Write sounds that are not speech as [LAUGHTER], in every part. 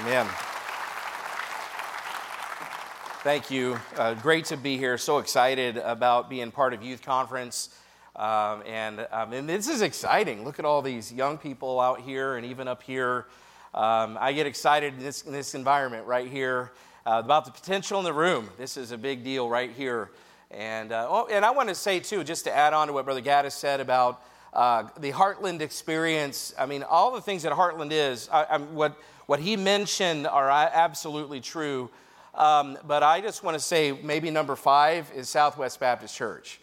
Amen. Thank you. Uh, great to be here. So excited about being part of Youth Conference. Um, and, um, and this is exciting. Look at all these young people out here and even up here. Um, I get excited in this, in this environment right here uh, about the potential in the room. This is a big deal right here. And, uh, oh, and I want to say, too, just to add on to what Brother Gaddis said about uh, the Heartland experience. I mean, all the things that Heartland is, I'm what, what he mentioned are absolutely true. Um, but I just want to say maybe number five is Southwest Baptist Church.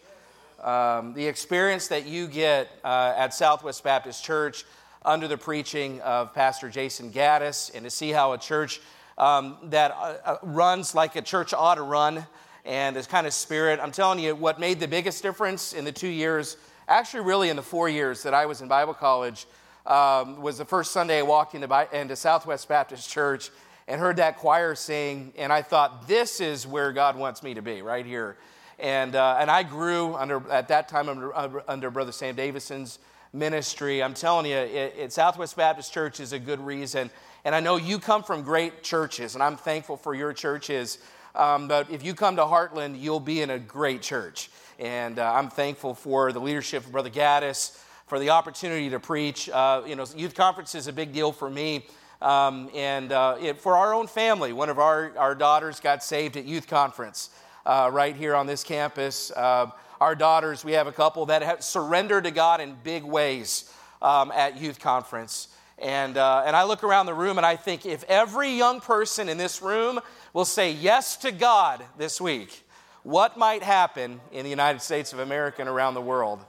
Um, the experience that you get uh, at Southwest Baptist Church under the preaching of Pastor Jason Gaddis, and to see how a church um, that uh, uh, runs like a church ought to run and this kind of spirit. I'm telling you, what made the biggest difference in the two years, actually, really in the four years that I was in Bible college, um, was the first Sunday I walked into, into Southwest Baptist Church and heard that choir sing, and I thought, this is where God wants me to be, right here. And, uh, and I grew under, at that time under, under Brother Sam Davison's ministry. I'm telling you, it, it, Southwest Baptist Church is a good reason. And I know you come from great churches, and I'm thankful for your churches. Um, but if you come to Heartland, you'll be in a great church. And uh, I'm thankful for the leadership of Brother Gaddis, for the opportunity to preach. Uh, you know, youth conference is a big deal for me. Um, and uh, it, for our own family, one of our, our daughters got saved at youth conference uh, right here on this campus. Uh, our daughters, we have a couple that have surrendered to God in big ways um, at youth conference. And, uh, and I look around the room and I think if every young person in this room will say yes to God this week, what might happen in the United States of America and around the world?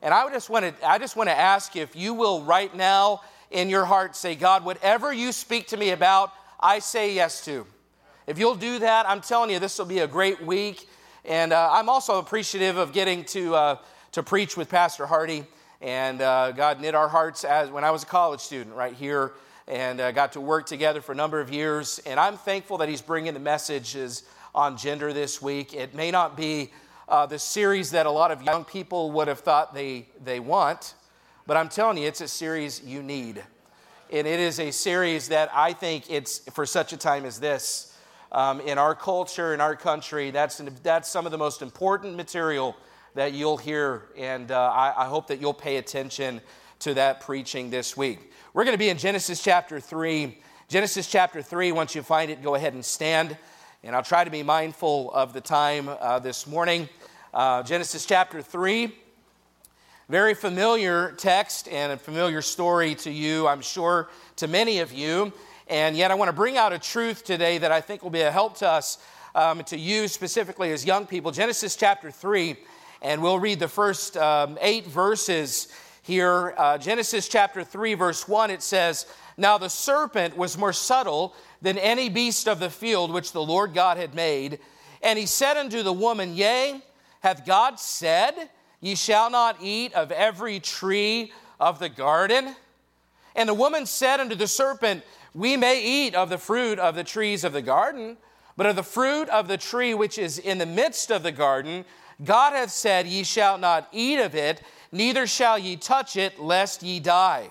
And I just want to, I just want to ask if you will right now in your heart say, God, whatever you speak to me about, I say yes to. If you'll do that, I'm telling you, this will be a great week. And uh, I'm also appreciative of getting to, uh, to preach with Pastor Hardy. And uh, God knit our hearts as when I was a college student right here and uh, got to work together for a number of years. And I'm thankful that he's bringing the messages on gender this week. It may not be uh, the series that a lot of young people would have thought they, they want, but I'm telling you, it's a series you need. And it is a series that I think it's for such a time as this. Um, in our culture, in our country, that's, that's some of the most important material that you'll hear. And uh, I, I hope that you'll pay attention to that preaching this week. We're going to be in Genesis chapter 3. Genesis chapter 3, once you find it, go ahead and stand. And I'll try to be mindful of the time uh, this morning. Uh, Genesis chapter 3. Very familiar text and a familiar story to you, I'm sure, to many of you. And yet, I want to bring out a truth today that I think will be a help to us, um, to you specifically as young people. Genesis chapter 3, and we'll read the first um, eight verses here. Uh, Genesis chapter 3, verse 1, it says, Now the serpent was more subtle than any beast of the field which the Lord God had made. And he said unto the woman, Yea, hath God said, Ye shall not eat of every tree of the garden. And the woman said unto the serpent, We may eat of the fruit of the trees of the garden, but of the fruit of the tree which is in the midst of the garden, God hath said, Ye shall not eat of it, neither shall ye touch it, lest ye die.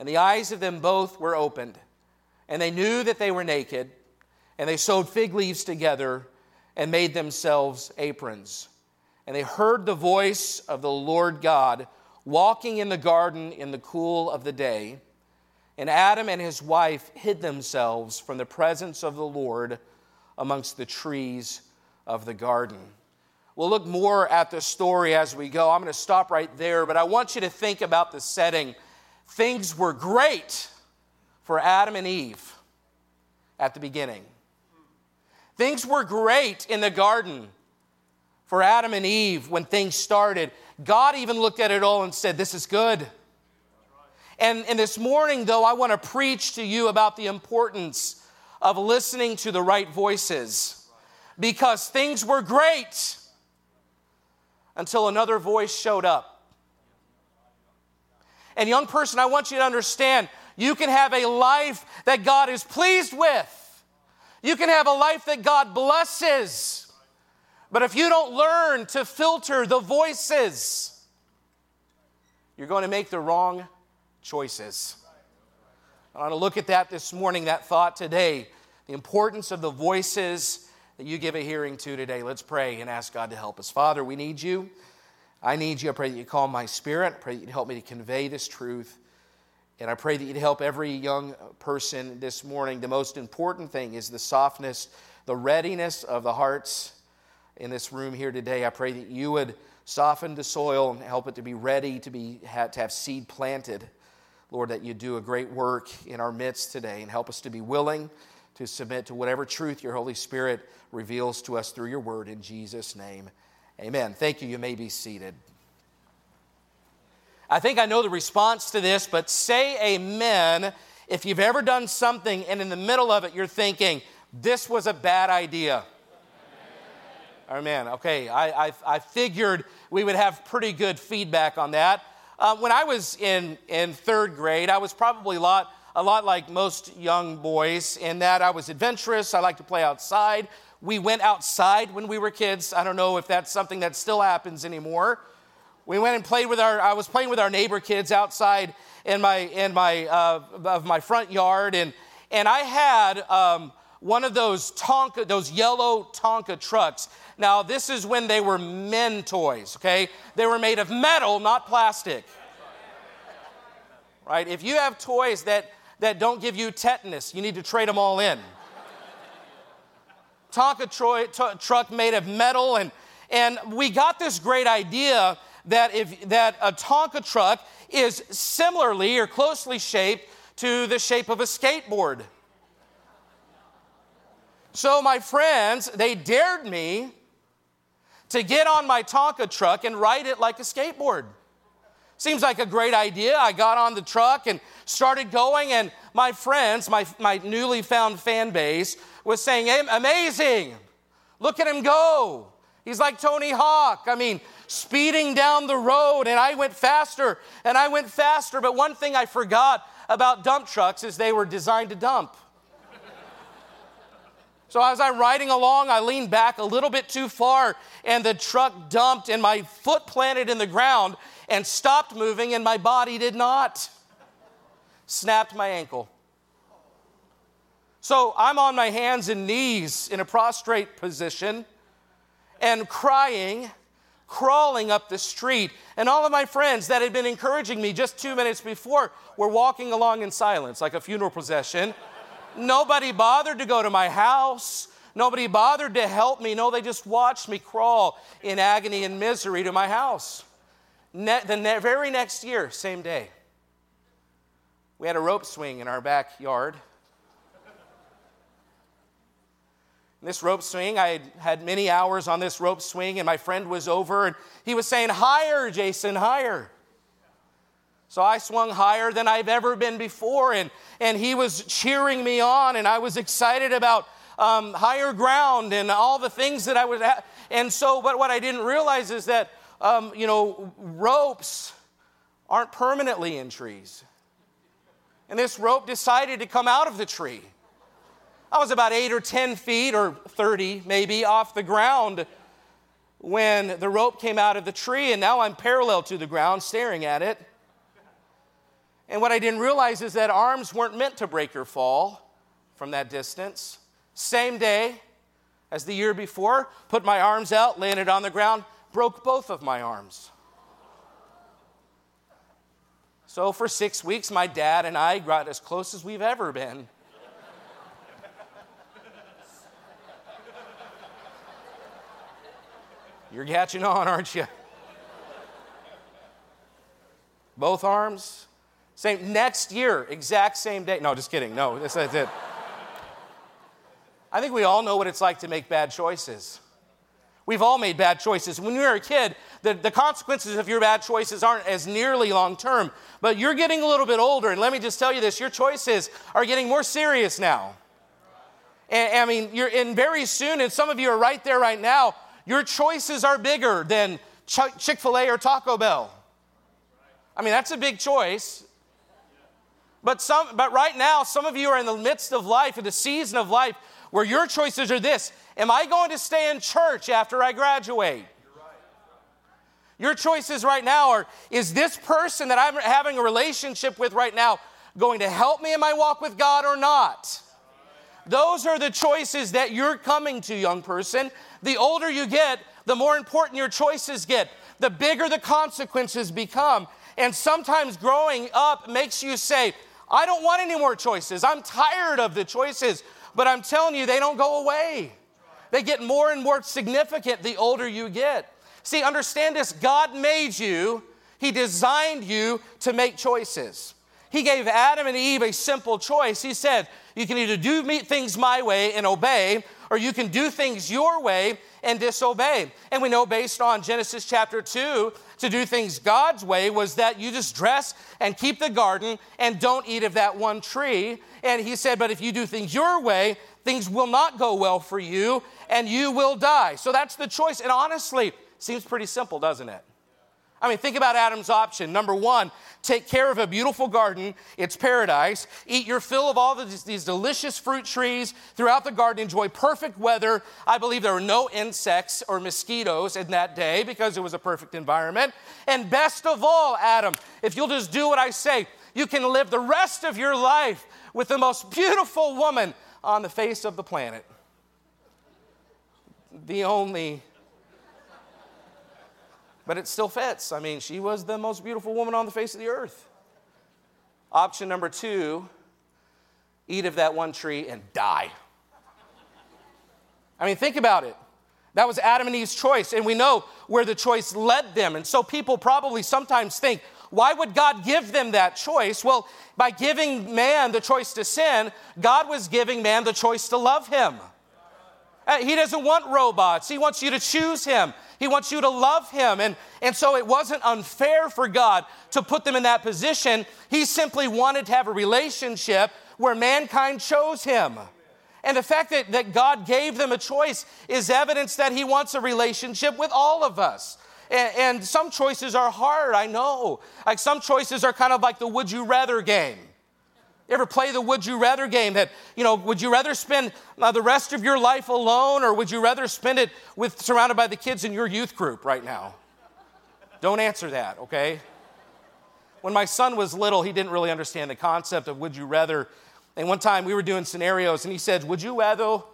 And the eyes of them both were opened, and they knew that they were naked and they sewed fig leaves together and made themselves aprons. And they heard the voice of the Lord God walking in the garden in the cool of the day. And Adam and his wife hid themselves from the presence of the Lord amongst the trees of the garden. We'll look more at the story as we go. I'm going to stop right there, but I want you to think about the setting. Things were great for Adam and Eve at the beginning. Things were great in the garden for Adam and Eve when things started. God even looked at it all and said, This is good. And, and this morning, though, I want to preach to you about the importance of listening to the right voices because things were great until another voice showed up. And, young person, I want you to understand you can have a life that God is pleased with. You can have a life that God blesses. But if you don't learn to filter the voices, you're going to make the wrong choices. I want to look at that this morning, that thought today, the importance of the voices that you give a hearing to today. Let's pray and ask God to help us. Father, we need you. I need you. I pray that you calm my spirit. I pray that you'd help me to convey this truth. And I pray that you'd help every young person this morning. The most important thing is the softness, the readiness of the hearts in this room here today. I pray that you would soften the soil and help it to be ready to, be, to have seed planted. Lord, that you do a great work in our midst today and help us to be willing to submit to whatever truth your Holy Spirit reveals to us through your word in Jesus' name. Amen. Thank you. You may be seated. I think I know the response to this, but say amen if you've ever done something and in the middle of it you're thinking, this was a bad idea. Amen. Okay, I, I, I figured we would have pretty good feedback on that. Uh, when I was in, in third grade, I was probably a lot, a lot like most young boys in that I was adventurous. I liked to play outside. We went outside when we were kids. I don't know if that's something that still happens anymore. We went and played with our, I was playing with our neighbor kids outside in my, in my, uh, of my front yard. And, and I had um, one of those Tonka, those yellow Tonka trucks. Now, this is when they were men toys, okay? They were made of metal, not plastic. Right? If you have toys that, that don't give you tetanus, you need to trade them all in. Tonka troy, t- truck made of metal, and, and we got this great idea that, if, that a Tonka truck is similarly or closely shaped to the shape of a skateboard. So, my friends, they dared me to get on my Tonka truck and ride it like a skateboard. Seems like a great idea. I got on the truck and started going, and my friends, my, my newly found fan base, was saying, Amazing! Look at him go! He's like Tony Hawk. I mean, speeding down the road, and I went faster and I went faster. But one thing I forgot about dump trucks is they were designed to dump. So as I'm riding along, I leaned back a little bit too far, and the truck dumped, and my foot planted in the ground and stopped moving, and my body did not. Snapped my ankle. So I'm on my hands and knees in a prostrate position and crying crawling up the street. And all of my friends that had been encouraging me just two minutes before were walking along in silence, like a funeral procession. Nobody bothered to go to my house. Nobody bothered to help me. No, they just watched me crawl in agony and misery to my house. Ne- the ne- very next year, same day, we had a rope swing in our backyard. this rope swing, I had many hours on this rope swing, and my friend was over, and he was saying, Higher, Jason, higher. So I swung higher than I've ever been before, and, and he was cheering me on, and I was excited about um, higher ground and all the things that I was have. And so, but what I didn't realize is that, um, you know, ropes aren't permanently in trees. And this rope decided to come out of the tree. I was about eight or 10 feet or 30 maybe off the ground when the rope came out of the tree, and now I'm parallel to the ground staring at it. And what I didn't realize is that arms weren't meant to break or fall from that distance. Same day as the year before, put my arms out, landed on the ground, broke both of my arms. So for six weeks, my dad and I got as close as we've ever been. You're catching on, aren't you? Both arms. Same next year, exact same day. No, just kidding. No, that's, that's it. I think we all know what it's like to make bad choices. We've all made bad choices. When you were a kid, the, the consequences of your bad choices aren't as nearly long term, but you're getting a little bit older, and let me just tell you this your choices are getting more serious now. And, I mean, you're in very soon, and some of you are right there right now. Your choices are bigger than Chick fil A or Taco Bell. I mean, that's a big choice. But, some, but right now, some of you are in the midst of life, in the season of life, where your choices are this Am I going to stay in church after I graduate? Your choices right now are Is this person that I'm having a relationship with right now going to help me in my walk with God or not? Those are the choices that you're coming to, young person. The older you get, the more important your choices get, the bigger the consequences become. And sometimes growing up makes you say, I don't want any more choices. I'm tired of the choices. But I'm telling you, they don't go away. They get more and more significant the older you get. See, understand this God made you, He designed you to make choices. He gave Adam and Eve a simple choice. He said, You can either do things my way and obey, or you can do things your way and disobey. And we know based on Genesis chapter 2, to do things God's way was that you just dress and keep the garden and don't eat of that one tree. And he said, But if you do things your way, things will not go well for you and you will die. So that's the choice. And honestly, seems pretty simple, doesn't it? I mean, think about Adam's option. Number one, take care of a beautiful garden. It's paradise. Eat your fill of all these, these, delicious fruit trees throughout the garden. Enjoy perfect weather. I believe there were no insects or mosquitoes in that day because it was a perfect environment. And best of all, Adam, if you'll just do what I say, you can live the rest of your life with the most beautiful woman on the face of the planet. The only but it still fits. I mean, she was the most beautiful woman on the face of the earth. Option number two eat of that one tree and die. I mean, think about it. That was Adam and Eve's choice, and we know where the choice led them. And so people probably sometimes think, why would God give them that choice? Well, by giving man the choice to sin, God was giving man the choice to love him. Uh, he doesn't want robots. He wants you to choose Him. He wants you to love Him. And, and so it wasn't unfair for God to put them in that position. He simply wanted to have a relationship where mankind chose Him. And the fact that, that God gave them a choice is evidence that He wants a relationship with all of us. And, and some choices are hard, I know. Like some choices are kind of like the would you rather game. You ever play the would you rather game that, you know, would you rather spend uh, the rest of your life alone or would you rather spend it with surrounded by the kids in your youth group right now? Don't answer that, okay? When my son was little, he didn't really understand the concept of would you rather. And one time we were doing scenarios and he said, Would you rather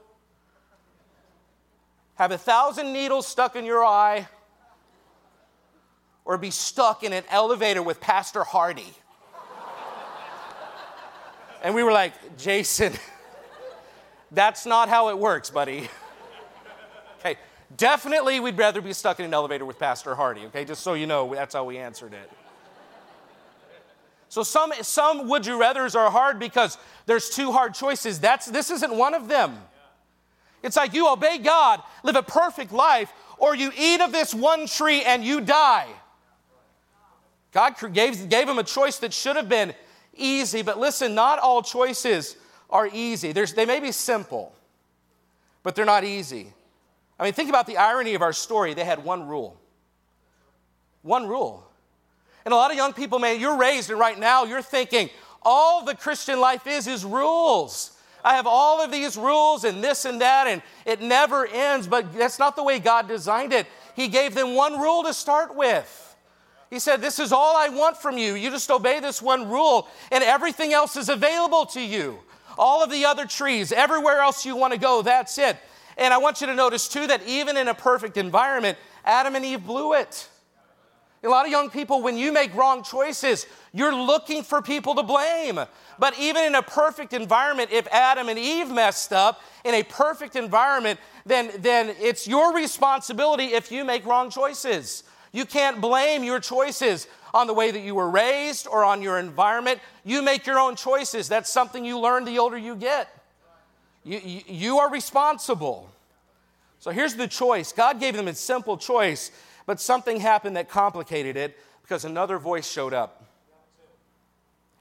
have a thousand needles stuck in your eye or be stuck in an elevator with Pastor Hardy? And we were like, Jason, [LAUGHS] that's not how it works, buddy. [LAUGHS] okay, definitely we'd rather be stuck in an elevator with Pastor Hardy, okay, just so you know, that's how we answered it. So some, some would you rathers are hard because there's two hard choices. That's, this isn't one of them. It's like you obey God, live a perfect life, or you eat of this one tree and you die. God gave, gave him a choice that should have been easy. But listen, not all choices are easy. There's, they may be simple, but they're not easy. I mean, think about the irony of our story. They had one rule. One rule. And a lot of young people, man, you're raised, and right now you're thinking, all the Christian life is is rules. I have all of these rules and this and that, and it never ends. But that's not the way God designed it. He gave them one rule to start with. He said, This is all I want from you. You just obey this one rule, and everything else is available to you. All of the other trees, everywhere else you want to go, that's it. And I want you to notice, too, that even in a perfect environment, Adam and Eve blew it. A lot of young people, when you make wrong choices, you're looking for people to blame. But even in a perfect environment, if Adam and Eve messed up in a perfect environment, then, then it's your responsibility if you make wrong choices. You can't blame your choices on the way that you were raised or on your environment. You make your own choices. That's something you learn the older you get. You, you, you are responsible. So here's the choice God gave them a simple choice, but something happened that complicated it because another voice showed up.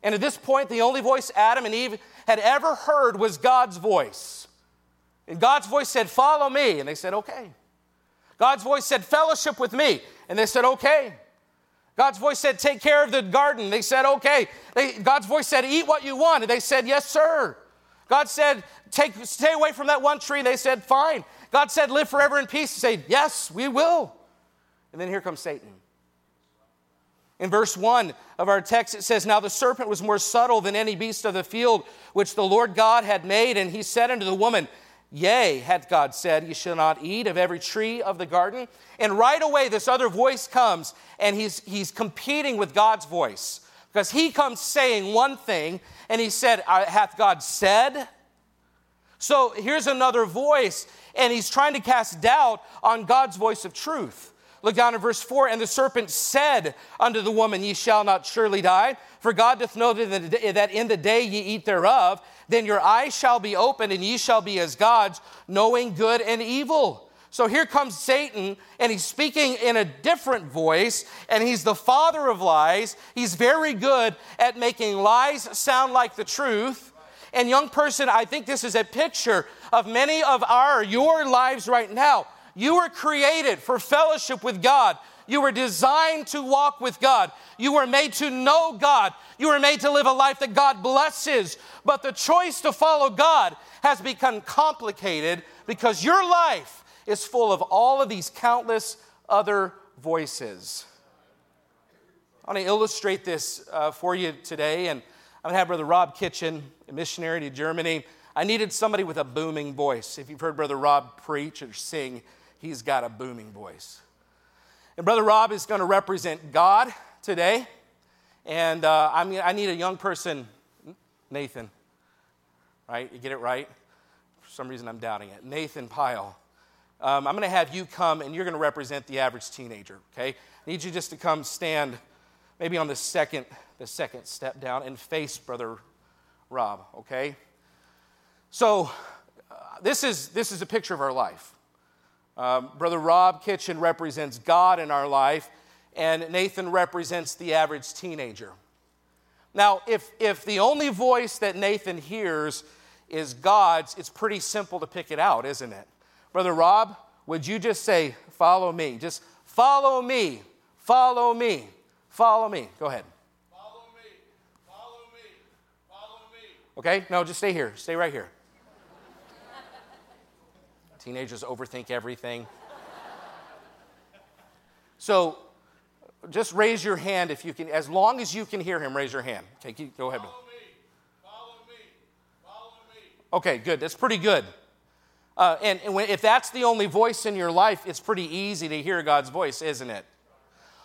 And at this point, the only voice Adam and Eve had ever heard was God's voice. And God's voice said, Follow me. And they said, Okay. God's voice said, Fellowship with me. And they said, Okay. God's voice said, Take care of the garden. They said, Okay. They, God's voice said, Eat what you want. And they said, Yes, sir. God said, Take, Stay away from that one tree. They said, Fine. God said, Live forever in peace. They said, Yes, we will. And then here comes Satan. In verse 1 of our text, it says, Now the serpent was more subtle than any beast of the field which the Lord God had made. And he said unto the woman, Yea, hath God said, Ye shall not eat of every tree of the garden. And right away, this other voice comes, and he's, he's competing with God's voice. Because he comes saying one thing, and he said, Hath God said? So here's another voice, and he's trying to cast doubt on God's voice of truth. Look down at verse 4 And the serpent said unto the woman, Ye shall not surely die, for God doth know that in the day ye eat thereof, then your eyes shall be opened, and ye shall be as gods, knowing good and evil. So here comes Satan, and he's speaking in a different voice, and he's the father of lies. He's very good at making lies sound like the truth. And, young person, I think this is a picture of many of our, your lives right now. You were created for fellowship with God. You were designed to walk with God. You were made to know God. You were made to live a life that God blesses. But the choice to follow God has become complicated because your life is full of all of these countless other voices. I want to illustrate this uh, for you today, and I'm going to have Brother Rob Kitchen, a missionary to Germany. I needed somebody with a booming voice. If you've heard Brother Rob preach or sing, he's got a booming voice. And Brother Rob is going to represent God today. And uh, I, mean, I need a young person, Nathan, right? You get it right? For some reason, I'm doubting it. Nathan Pyle. Um, I'm going to have you come and you're going to represent the average teenager, okay? I need you just to come stand maybe on the second, the second step down and face Brother Rob, okay? So, uh, this, is, this is a picture of our life. Um, Brother Rob Kitchen represents God in our life, and Nathan represents the average teenager. Now, if, if the only voice that Nathan hears is God's, it's pretty simple to pick it out, isn't it? Brother Rob, would you just say, Follow me? Just follow me, follow me, follow me. Go ahead. Follow me, follow me, follow me. Okay, no, just stay here, stay right here. Teenagers overthink everything. [LAUGHS] So just raise your hand if you can, as long as you can hear him, raise your hand. Okay, keep, go ahead. Follow me, follow me, follow me. Okay, good. That's pretty good. Uh, and, and when, if that's the only voice in your life, it's pretty easy to hear God's voice, isn't it?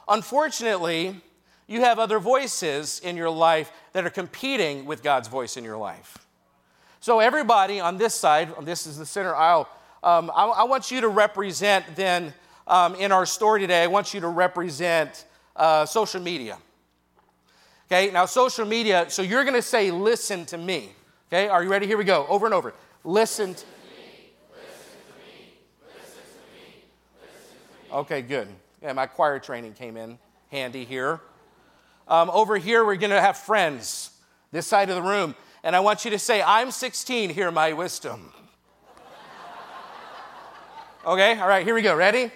Unfortunately, you have other voices in your life that are competing with God's voice in your life. So, everybody on this side, this is the center aisle, um, I, I, want you to represent then um, in our story today, I want you to represent uh, social media. Okay, now social media, so you're going to say, listen to me. Okay, are you ready? Here we go, over and over. Listen to me. Okay, good. Yeah, my choir training came in handy here. Um, over here, we're going to have friends, this side of the room. And I want you to say, I'm 16, hear my wisdom. Okay, all right, here we go. Ready?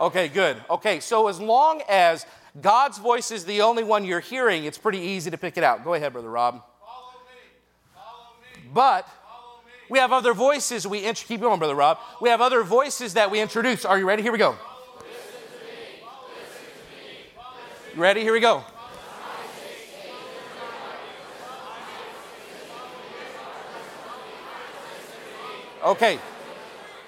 Okay, good. Okay, so as long as God's voice is the only one you're hearing, it's pretty easy to pick it out. Go ahead, Brother Rob. Follow me, follow me, But we have other voices we int- keep going, Brother Rob. We have other voices that we introduce. Are you ready? Here we go. Ready? Here we go. Okay.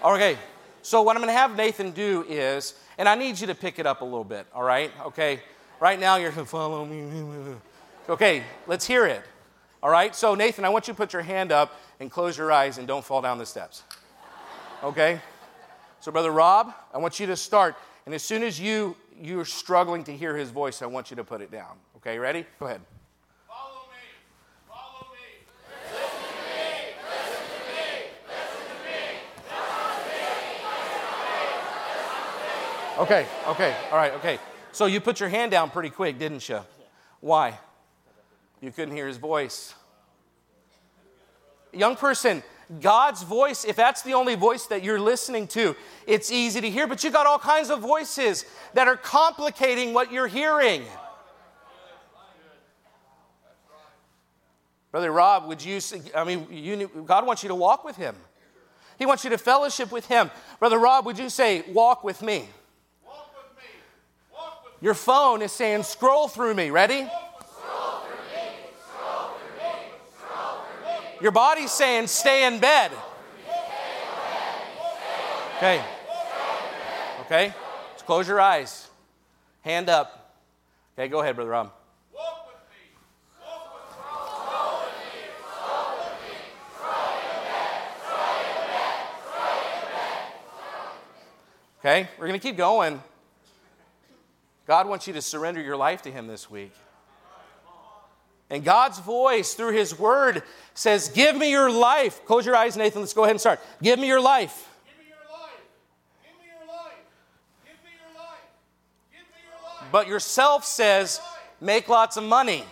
Okay. So, what I'm going to have Nathan do is, and I need you to pick it up a little bit, all right? Okay. Right now, you're going to follow me. Okay, let's hear it. All right? So, Nathan, I want you to put your hand up and close your eyes and don't fall down the steps. Okay? So, Brother Rob, I want you to start. And as soon as you, you're struggling to hear his voice, I want you to put it down. Okay, ready? Go ahead. Follow me, follow me. Okay, okay, all right, okay. So you put your hand down pretty quick, didn't you? Why? You couldn't hear his voice. Young person, God's voice, if that's the only voice that you're listening to, it's easy to hear, but you got all kinds of voices that are complicating what you're hearing. Brother Rob, would you, I mean, you, God wants you to walk with him. He wants you to fellowship with him. Brother Rob, would you say, walk with me? Walk with me. Walk with me. Your phone is saying, scroll through me. Ready? Your body's saying, stay in bed. Okay. Okay. Just close your eyes. Hand up. Okay, go ahead, Brother Rob. Okay, we're going to keep going. God wants you to surrender your life to Him this week. And God's voice through His Word says, Give me your life. Close your eyes, Nathan. Let's go ahead and start. Give me your life. Give me your life. Give me your life. Give me your life. Give me your life. But yourself says, Make lots of money.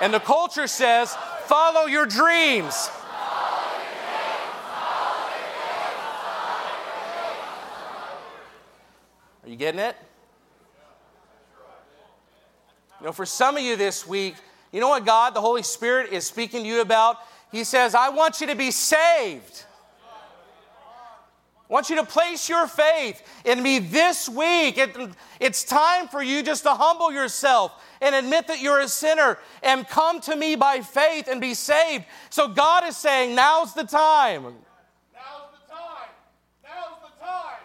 And the culture says, Follow your dreams. You getting it? You know, for some of you this week, you know what God, the Holy Spirit, is speaking to you about? He says, I want you to be saved. I want you to place your faith in me this week. It, it's time for you just to humble yourself and admit that you're a sinner and come to me by faith and be saved. So God is saying, now's the time. Now's the time. Now's the time.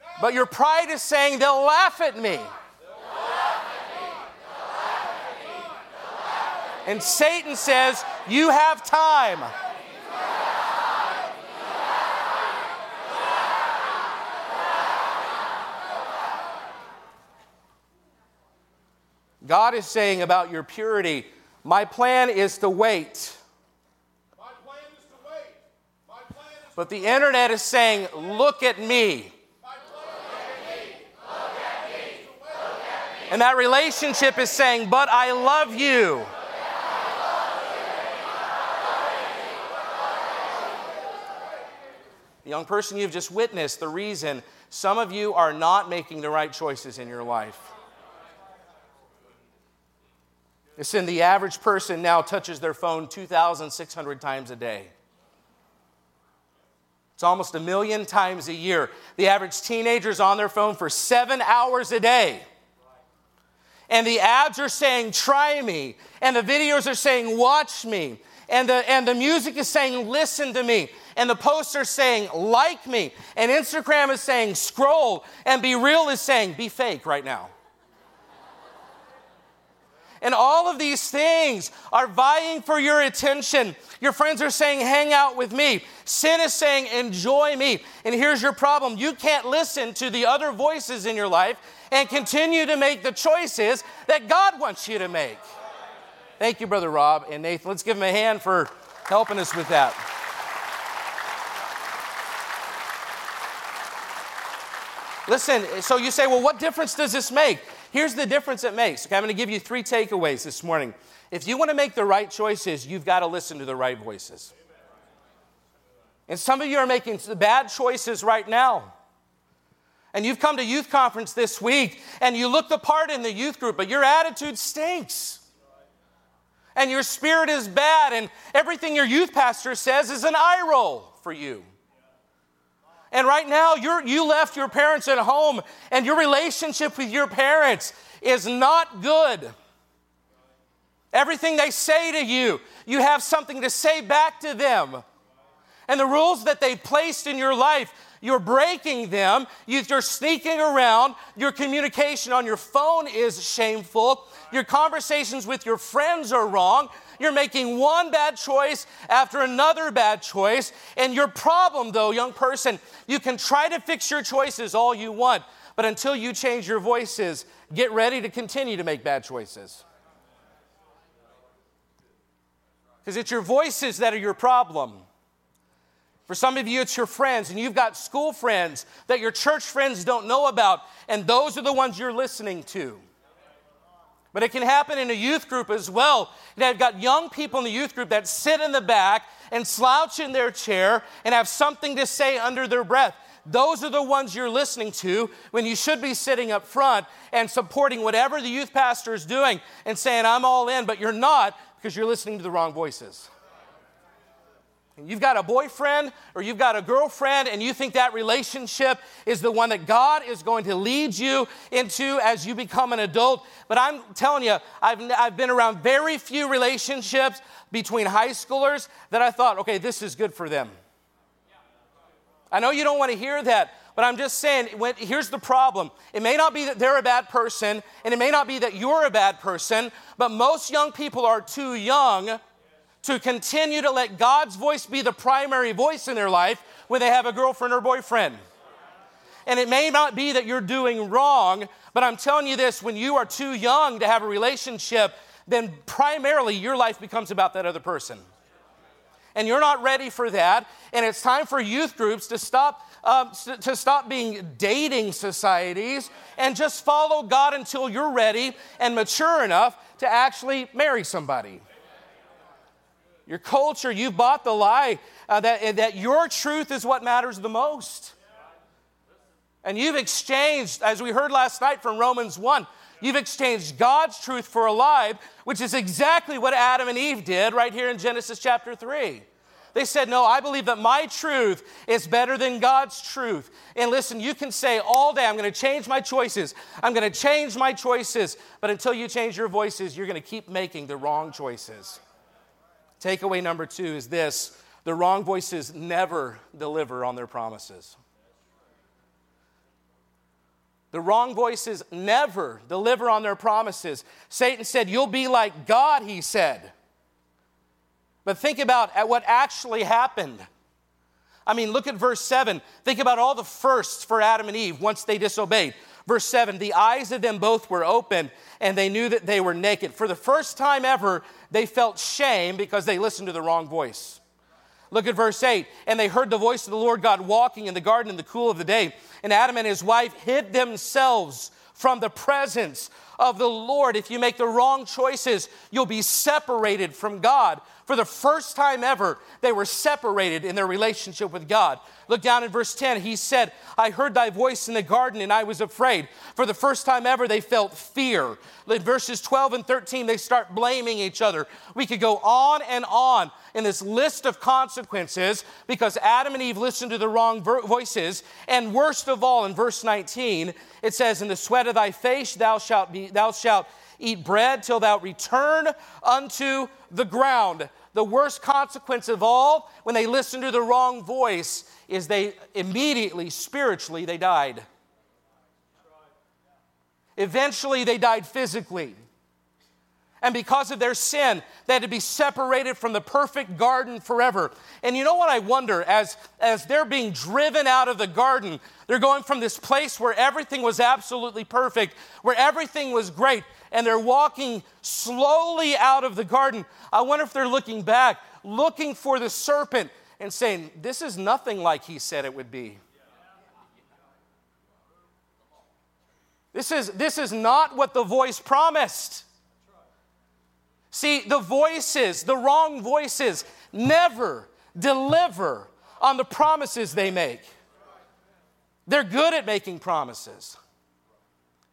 Now But your pride is saying, they'll laugh at me. And Satan says, You have time. God is saying about your purity, My plan is to wait. my plan is to wait. My plan is But the internet is saying, Look at me. And that relationship is saying, But I love you. The young person, you've just witnessed the reason some of you are not making the right choices in your life. Listen, the average person now touches their phone 2,600 times a day. It's almost a million times a year. The average teenager's on their phone for seven hours a day. And the ads are saying, try me. And the videos are saying, watch me. And the, and the music is saying, listen to me. And the posts are saying, like me. And Instagram is saying, scroll. And BeReal is saying, be fake right now. And all of these things are vying for your attention. Your friends are saying, hang out with me. Sin is saying, enjoy me. And here's your problem you can't listen to the other voices in your life and continue to make the choices that God wants you to make. Thank you, Brother Rob and Nathan. Let's give them a hand for helping us with that. Listen, so you say, well, what difference does this make? Here's the difference it makes. Okay, I'm going to give you three takeaways this morning. If you want to make the right choices, you've got to listen to the right voices. And some of you are making bad choices right now. And you've come to youth conference this week and you look the part in the youth group, but your attitude stinks. And your spirit is bad, and everything your youth pastor says is an eye roll for you. And right now, you're, you left your parents at home, and your relationship with your parents is not good. Everything they say to you, you have something to say back to them. And the rules that they placed in your life, you're breaking them. You- You're sneaking around. Your communication on your phone is shameful. Your conversations with your friends are wrong. You're making one bad choice after another bad choice. And your problem, though, young person, you can try to fix your choices all you want, but until you change your voices, get ready to continue to make bad choices. Because it's your voices that are your problem. For some of you, it's your friends, and you've got school friends that your church friends don't know about, and those are the ones you're listening to. But it can happen in a youth group as well. And I've got young people in the youth group that sit in the back and slouch in their chair and have something to say under their breath. Those are the ones you're listening to when you should be sitting up front and supporting whatever the youth pastor is doing and saying, I'm all in, but you're not because you're listening to the wrong voices. You've got a boyfriend or you've got a girlfriend, and you think that relationship is the one that God is going to lead you into as you become an adult. But I'm telling you, I've, I've been around very few relationships between high schoolers that I thought, okay, this is good for them. I know you don't want to hear that, but I'm just saying, when, here's the problem. It may not be that they're a bad person, and it may not be that you're a bad person, but most young people are too young to continue to let God's voice be the primary voice in their life when they have a girlfriend or boyfriend. And it may not be that you're doing wrong, but I'm telling you this when you are too young to have a relationship, then primarily your life becomes about that other person. And you're not ready for that. And it's time for youth groups to stop, um, to stop being dating societies and just follow God until you're ready and mature enough to actually marry somebody. Your culture, you've bought the lie uh, that, that your truth is what matters the most. And you've exchanged, as we heard last night from Romans 1, you've exchanged God's truth for a lie, which is exactly what Adam and Eve did right here in Genesis chapter 3. They said, No, I believe that my truth is better than God's truth. And listen, you can say all day, I'm going to change my choices. I'm going to change my choices. But until you change your voices, you're going to keep making the wrong choices. Takeaway number two is this the wrong voices never deliver on their promises. The wrong voices never deliver on their promises. Satan said, You'll be like God, he said. But think about at what actually happened. I mean, look at verse 7. Think about all the firsts for Adam and Eve once they disobeyed. Verse 7 The eyes of them both were open, and they knew that they were naked. For the first time ever, they felt shame because they listened to the wrong voice. Look at verse 8. And they heard the voice of the Lord God walking in the garden in the cool of the day. And Adam and his wife hid themselves from the presence of the Lord. If you make the wrong choices, you'll be separated from God. For the first time ever, they were separated in their relationship with God. Look down in verse 10. He said, I heard thy voice in the garden and I was afraid. For the first time ever, they felt fear. In verses 12 and 13, they start blaming each other. We could go on and on in this list of consequences because Adam and Eve listened to the wrong voices. And worst of all, in verse 19, it says, In the sweat of thy face thou shalt, be, thou shalt eat bread till thou return unto the ground. The worst consequence of all, when they listened to the wrong voice, is they immediately, spiritually, they died. Eventually, they died physically. And because of their sin, they had to be separated from the perfect garden forever. And you know what I wonder? As, as they're being driven out of the garden, they're going from this place where everything was absolutely perfect, where everything was great, and they're walking slowly out of the garden. I wonder if they're looking back, looking for the serpent, and saying, This is nothing like he said it would be. This is, this is not what the voice promised. See, the voices, the wrong voices, never deliver on the promises they make. They're good at making promises.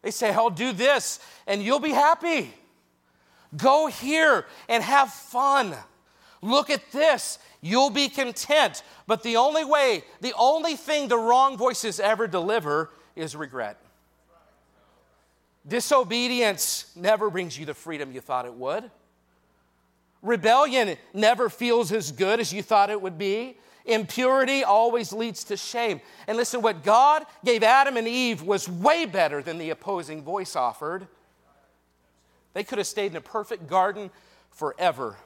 They say, I'll do this and you'll be happy. Go here and have fun. Look at this, you'll be content. But the only way, the only thing the wrong voices ever deliver is regret. Disobedience never brings you the freedom you thought it would. Rebellion never feels as good as you thought it would be. Impurity always leads to shame. And listen, what God gave Adam and Eve was way better than the opposing voice offered. They could have stayed in a perfect garden forever.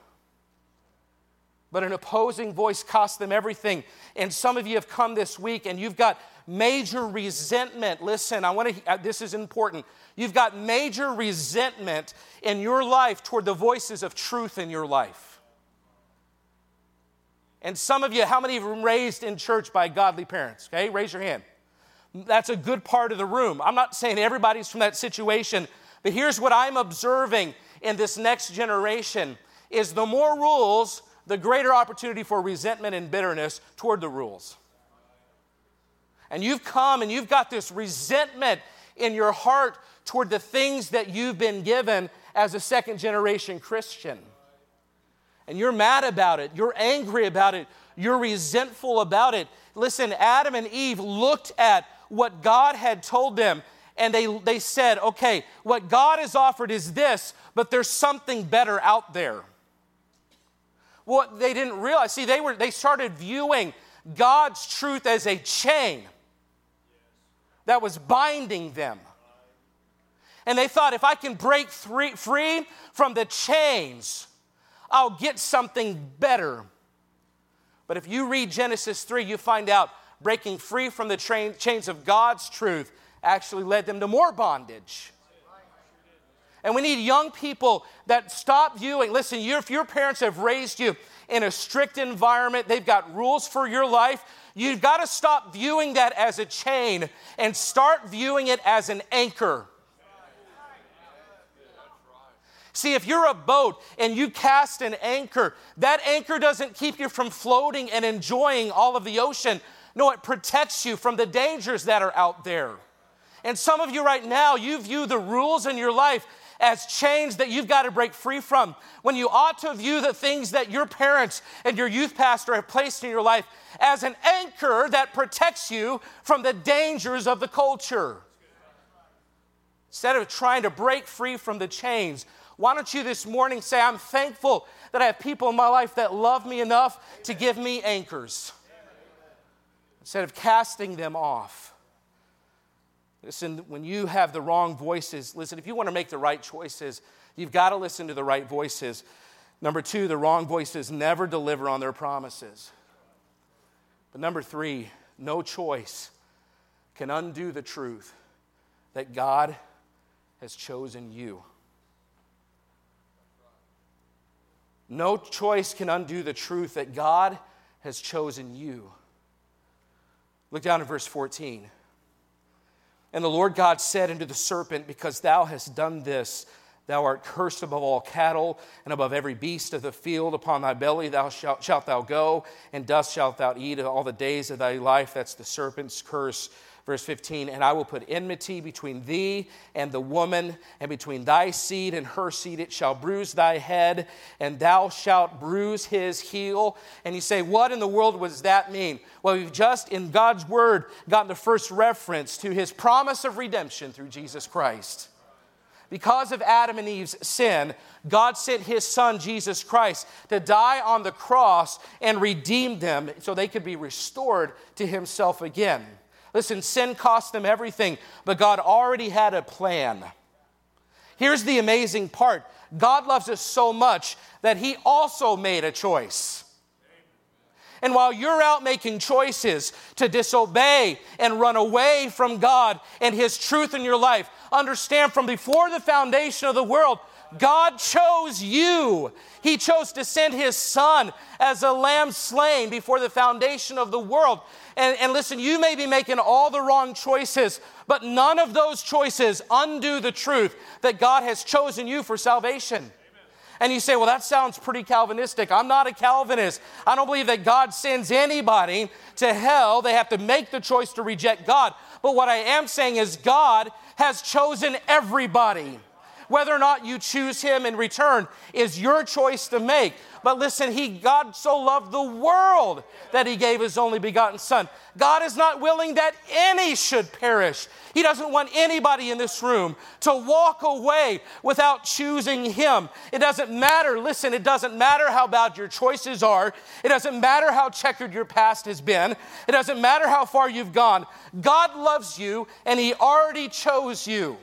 But an opposing voice cost them everything. And some of you have come this week and you've got major resentment. Listen, I want to, uh, this is important. You've got major resentment in your life toward the voices of truth in your life. And some of you, how many of you raised in church by godly parents? Okay, raise your hand. That's a good part of the room. I'm not saying everybody's from that situation, but here's what I'm observing in this next generation is the more rules, the greater opportunity for resentment and bitterness toward the rules. And you've come and you've got this resentment in your heart toward the things that you've been given as a second generation Christian. And you're mad about it, you're angry about it, you're resentful about it. Listen, Adam and Eve looked at what God had told them and they, they said, okay, what God has offered is this, but there's something better out there. What they didn't realize, see, they, were, they started viewing God's truth as a chain that was binding them. And they thought, if I can break free, free from the chains, I'll get something better. But if you read Genesis 3, you find out breaking free from the chains of God's truth actually led them to more bondage. And we need young people that stop viewing. Listen, if your parents have raised you in a strict environment, they've got rules for your life, you've got to stop viewing that as a chain and start viewing it as an anchor. See, if you're a boat and you cast an anchor, that anchor doesn't keep you from floating and enjoying all of the ocean. No, it protects you from the dangers that are out there. And some of you right now, you view the rules in your life as chains that you've got to break free from, when you ought to view the things that your parents and your youth pastor have placed in your life as an anchor that protects you from the dangers of the culture. Instead of trying to break free from the chains, why don't you this morning say, I'm thankful that I have people in my life that love me enough to give me anchors instead of casting them off? Listen, when you have the wrong voices, listen, if you want to make the right choices, you've got to listen to the right voices. Number two, the wrong voices never deliver on their promises. But number three, no choice can undo the truth that God has chosen you. No choice can undo the truth that God has chosen you. Look down at verse 14. And the Lord God said unto the serpent, Because thou hast done this, thou art cursed above all cattle and above every beast of the field. Upon thy belly thou shalt, shalt thou go, and dust shalt thou eat all the days of thy life. That's the serpent's curse. Verse 15, and I will put enmity between thee and the woman, and between thy seed and her seed. It shall bruise thy head, and thou shalt bruise his heel. And you say, What in the world does that mean? Well, we've just in God's word gotten the first reference to his promise of redemption through Jesus Christ. Because of Adam and Eve's sin, God sent his son, Jesus Christ, to die on the cross and redeem them so they could be restored to himself again. Listen, sin cost them everything, but God already had a plan. Here's the amazing part God loves us so much that He also made a choice. And while you're out making choices to disobey and run away from God and His truth in your life, understand from before the foundation of the world, God chose you. He chose to send His Son as a lamb slain before the foundation of the world. And, and listen, you may be making all the wrong choices, but none of those choices undo the truth that God has chosen you for salvation. And you say, well, that sounds pretty Calvinistic. I'm not a Calvinist. I don't believe that God sends anybody to hell. They have to make the choice to reject God. But what I am saying is, God has chosen everybody. Whether or not you choose Him in return is your choice to make. But listen, he, God so loved the world that he gave his only begotten Son. God is not willing that any should perish. He doesn't want anybody in this room to walk away without choosing him. It doesn't matter, listen, it doesn't matter how bad your choices are. It doesn't matter how checkered your past has been. It doesn't matter how far you've gone. God loves you and he already chose you.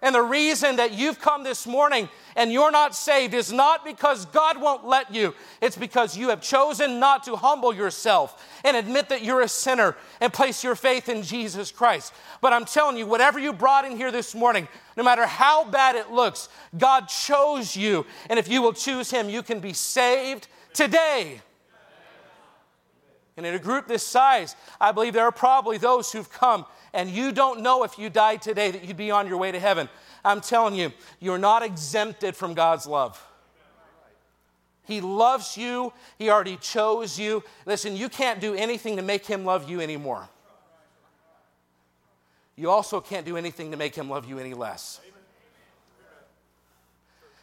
And the reason that you've come this morning and you're not saved is not because God won't let you. It's because you have chosen not to humble yourself and admit that you're a sinner and place your faith in Jesus Christ. But I'm telling you, whatever you brought in here this morning, no matter how bad it looks, God chose you. And if you will choose Him, you can be saved today. And in a group this size, I believe there are probably those who've come and you don't know if you died today that you'd be on your way to heaven. I'm telling you, you're not exempted from God's love. He loves you. He already chose you. Listen, you can't do anything to make him love you anymore. You also can't do anything to make him love you any less.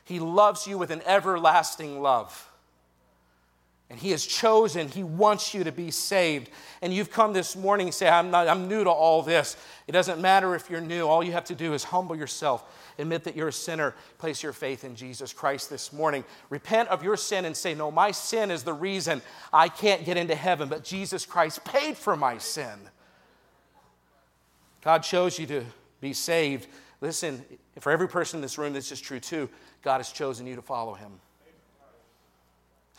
He loves you with an everlasting love. And he has chosen, he wants you to be saved. And you've come this morning and say, I'm, not, I'm new to all this. It doesn't matter if you're new. All you have to do is humble yourself, admit that you're a sinner, place your faith in Jesus Christ this morning. Repent of your sin and say, No, my sin is the reason I can't get into heaven, but Jesus Christ paid for my sin. God chose you to be saved. Listen, for every person in this room, this is true too. God has chosen you to follow him.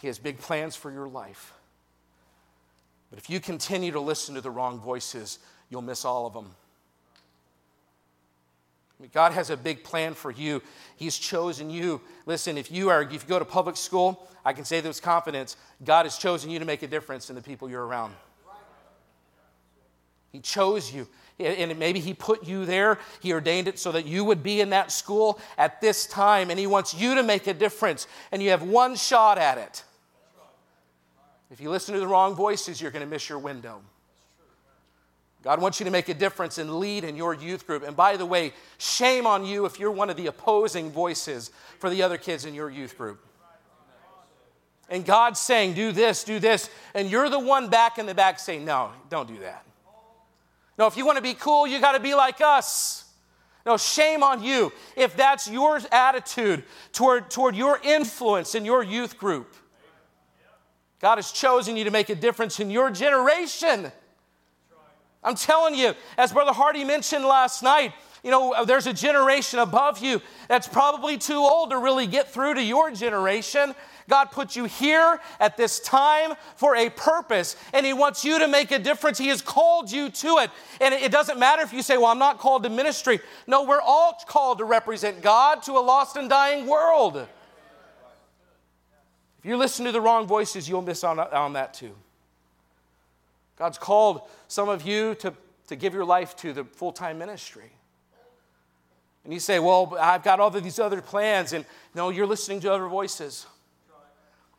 He has big plans for your life. But if you continue to listen to the wrong voices, you'll miss all of them. God has a big plan for you. He's chosen you. Listen, if you are if you go to public school, I can say this with confidence, God has chosen you to make a difference in the people you're around. He chose you. And maybe He put you there. He ordained it so that you would be in that school at this time. And He wants you to make a difference. And you have one shot at it. If you listen to the wrong voices, you're going to miss your window. God wants you to make a difference and lead in your youth group. And by the way, shame on you if you're one of the opposing voices for the other kids in your youth group. And God's saying, do this, do this. And you're the one back in the back saying, no, don't do that. No, if you want to be cool, you got to be like us. No, shame on you if that's your attitude toward, toward your influence in your youth group. God has chosen you to make a difference in your generation. I'm telling you, as Brother Hardy mentioned last night, you know, there's a generation above you that's probably too old to really get through to your generation. God put you here at this time for a purpose, and He wants you to make a difference. He has called you to it. And it doesn't matter if you say, Well, I'm not called to ministry. No, we're all called to represent God to a lost and dying world. If you listen to the wrong voices, you'll miss on, on that too. God's called some of you to, to give your life to the full time ministry. And you say, Well, I've got all of these other plans. And no, you're listening to other voices.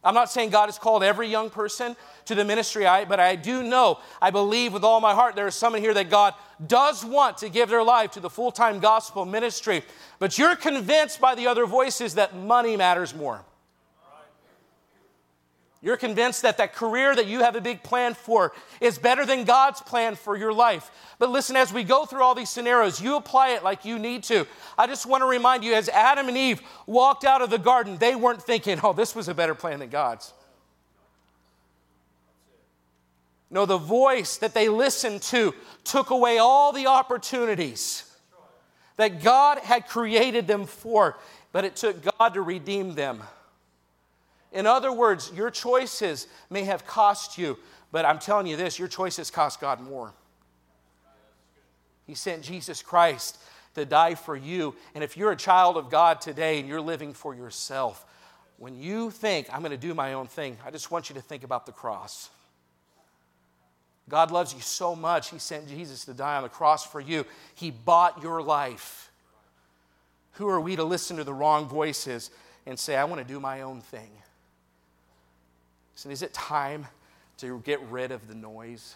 I'm not saying God has called every young person to the ministry, but I do know, I believe with all my heart, there is someone here that God does want to give their life to the full time gospel ministry. But you're convinced by the other voices that money matters more. You're convinced that that career that you have a big plan for is better than God's plan for your life. But listen, as we go through all these scenarios, you apply it like you need to. I just want to remind you as Adam and Eve walked out of the garden, they weren't thinking, oh, this was a better plan than God's. No, the voice that they listened to took away all the opportunities that God had created them for, but it took God to redeem them. In other words, your choices may have cost you, but I'm telling you this your choices cost God more. He sent Jesus Christ to die for you. And if you're a child of God today and you're living for yourself, when you think, I'm going to do my own thing, I just want you to think about the cross. God loves you so much, He sent Jesus to die on the cross for you. He bought your life. Who are we to listen to the wrong voices and say, I want to do my own thing? So, is it time to get rid of the noise?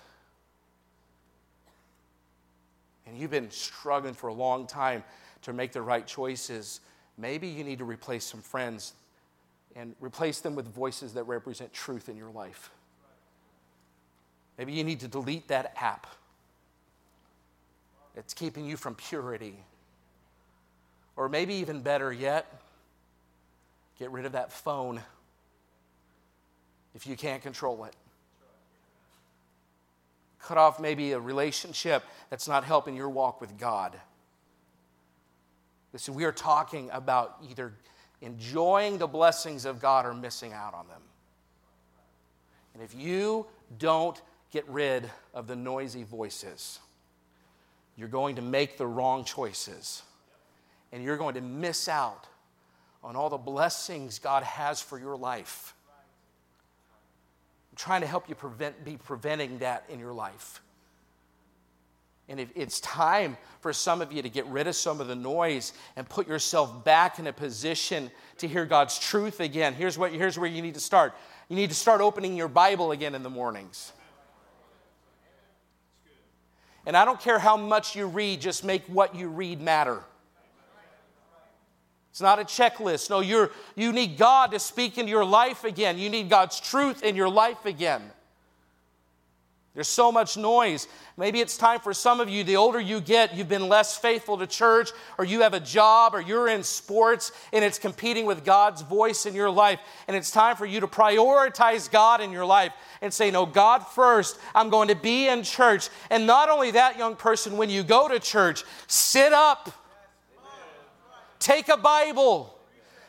And you've been struggling for a long time to make the right choices. Maybe you need to replace some friends and replace them with voices that represent truth in your life. Maybe you need to delete that app. It's keeping you from purity. Or maybe even better yet, get rid of that phone if you can't control it. Cut off maybe a relationship that's not helping your walk with God. Listen, we are talking about either enjoying the blessings of God or missing out on them. And if you don't get rid of the noisy voices, you're going to make the wrong choices. And you're going to miss out on all the blessings God has for your life trying to help you prevent, be preventing that in your life. And if it's time for some of you to get rid of some of the noise and put yourself back in a position to hear God's truth again. Here's, what, here's where you need to start. You need to start opening your Bible again in the mornings. And I don't care how much you read, just make what you read matter. It's not a checklist. No, you're, you need God to speak into your life again. You need God's truth in your life again. There's so much noise. Maybe it's time for some of you, the older you get, you've been less faithful to church, or you have a job, or you're in sports, and it's competing with God's voice in your life. And it's time for you to prioritize God in your life and say, No, God first. I'm going to be in church. And not only that, young person, when you go to church, sit up, take a Bible.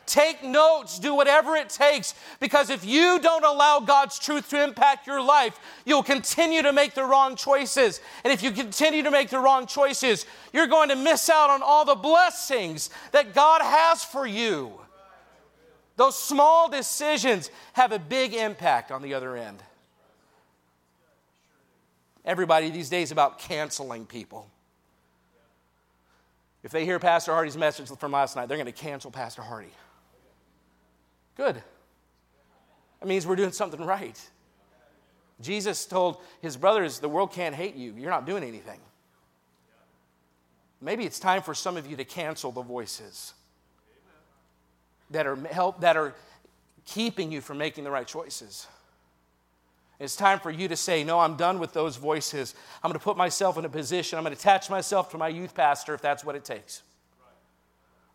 Take notes, do whatever it takes, because if you don't allow God's truth to impact your life, you'll continue to make the wrong choices. And if you continue to make the wrong choices, you're going to miss out on all the blessings that God has for you. Those small decisions have a big impact on the other end. Everybody these days about canceling people. If they hear Pastor Hardy's message from last night, they're going to cancel Pastor Hardy. Good. That means we're doing something right. Jesus told his brothers, The world can't hate you. You're not doing anything. Maybe it's time for some of you to cancel the voices that are, help, that are keeping you from making the right choices. It's time for you to say, No, I'm done with those voices. I'm going to put myself in a position, I'm going to attach myself to my youth pastor if that's what it takes.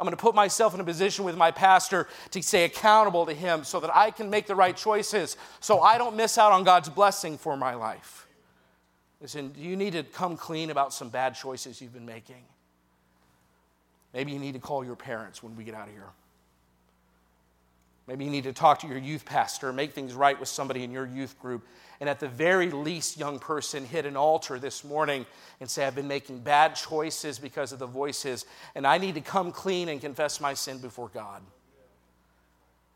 I'm going to put myself in a position with my pastor to stay accountable to him so that I can make the right choices so I don't miss out on God's blessing for my life. Listen, you need to come clean about some bad choices you've been making. Maybe you need to call your parents when we get out of here. Maybe you need to talk to your youth pastor, make things right with somebody in your youth group. And at the very least, young person, hit an altar this morning and say, I've been making bad choices because of the voices, and I need to come clean and confess my sin before God.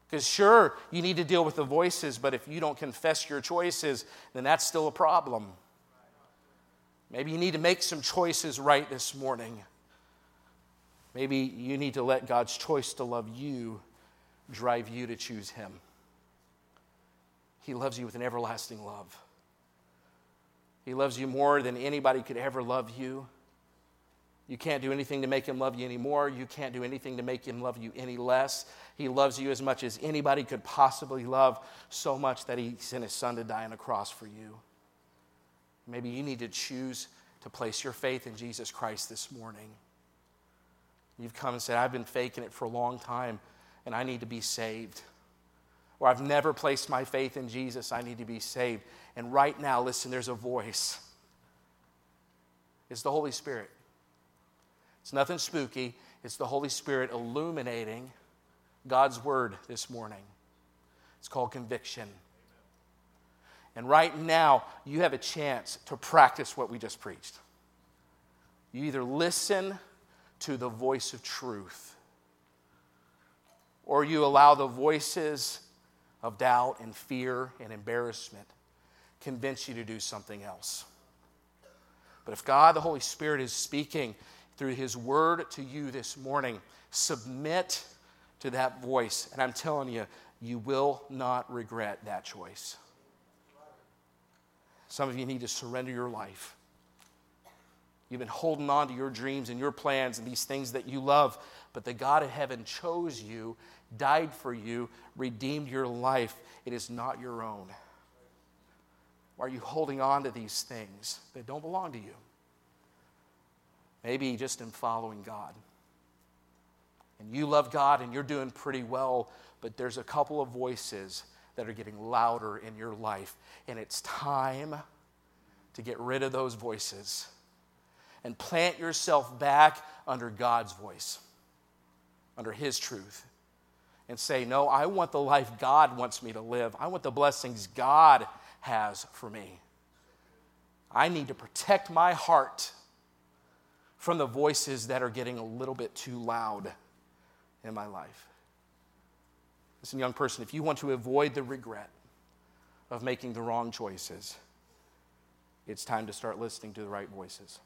Because, sure, you need to deal with the voices, but if you don't confess your choices, then that's still a problem. Maybe you need to make some choices right this morning. Maybe you need to let God's choice to love you drive you to choose Him. He loves you with an everlasting love. He loves you more than anybody could ever love you. You can't do anything to make him love you anymore. You can't do anything to make him love you any less. He loves you as much as anybody could possibly love, so much that he sent his son to die on a cross for you. Maybe you need to choose to place your faith in Jesus Christ this morning. You've come and said, I've been faking it for a long time and I need to be saved. Or I've never placed my faith in Jesus, I need to be saved. And right now, listen, there's a voice. It's the Holy Spirit. It's nothing spooky, it's the Holy Spirit illuminating God's word this morning. It's called conviction. And right now, you have a chance to practice what we just preached. You either listen to the voice of truth or you allow the voices of doubt and fear and embarrassment convince you to do something else. But if God, the Holy Spirit, is speaking through His word to you this morning, submit to that voice. And I'm telling you, you will not regret that choice. Some of you need to surrender your life. You've been holding on to your dreams and your plans and these things that you love, but the God of heaven chose you, died for you, redeemed your life. It is not your own. Why are you holding on to these things that don't belong to you? Maybe just in following God. And you love God and you're doing pretty well, but there's a couple of voices that are getting louder in your life. And it's time to get rid of those voices and plant yourself back under God's voice under His truth and say, No, I want the life God wants me to live. I want the blessings God has for me. I need to protect my heart from the voices that are getting a little bit too loud in my life. Listen, young person, if you want to avoid the regret of making the wrong choices, it's time to start listening to the right voices.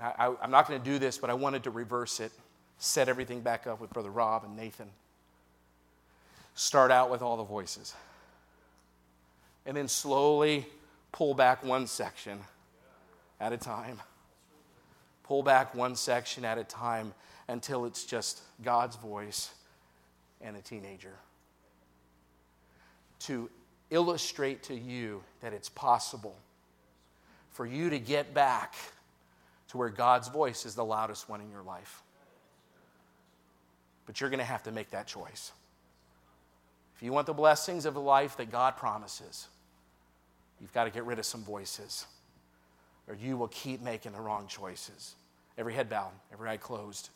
I, am not going to do this, but I wanted to reverse it, set everything back up with Brother Rob and Nathan. Start out with all the voices. And then slowly pull back one section at a time. Pull back one section at a time until it's just God's voice and a teenager. To illustrate to you that it's possible for you to get back to where God's voice is the loudest one in your life. But you're going to have to make that choice. If you want the blessings of the life that God promises, you've got to get rid of some voices, or you will keep making the wrong choices. Every head bowed, every eye closed.